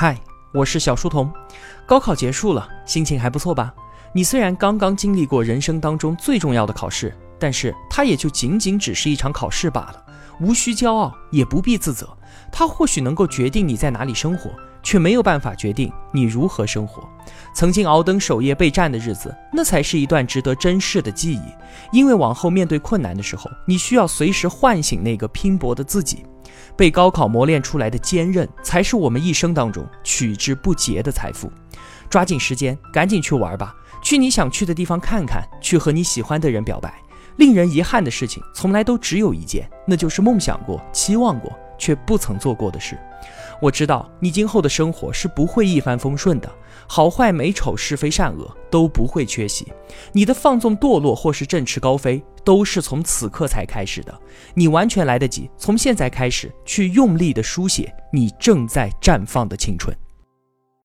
嗨，我是小书童。高考结束了，心情还不错吧？你虽然刚刚经历过人生当中最重要的考试，但是它也就仅仅只是一场考试罢了，无需骄傲，也不必自责。它或许能够决定你在哪里生活，却没有办法决定你如何生活。曾经熬灯守夜备战的日子，那才是一段值得珍视的记忆。因为往后面对困难的时候，你需要随时唤醒那个拼搏的自己。被高考磨练出来的坚韧，才是我们一生当中取之不竭的财富。抓紧时间，赶紧去玩吧，去你想去的地方看看，去和你喜欢的人表白。令人遗憾的事情，从来都只有一件，那就是梦想过、期望过却不曾做过的事。我知道你今后的生活是不会一帆风顺的，好坏美丑是非善恶都不会缺席。你的放纵堕落或是振翅高飞，都是从此刻才开始的。你完全来得及从现在开始去用力的书写你正在绽放的青春。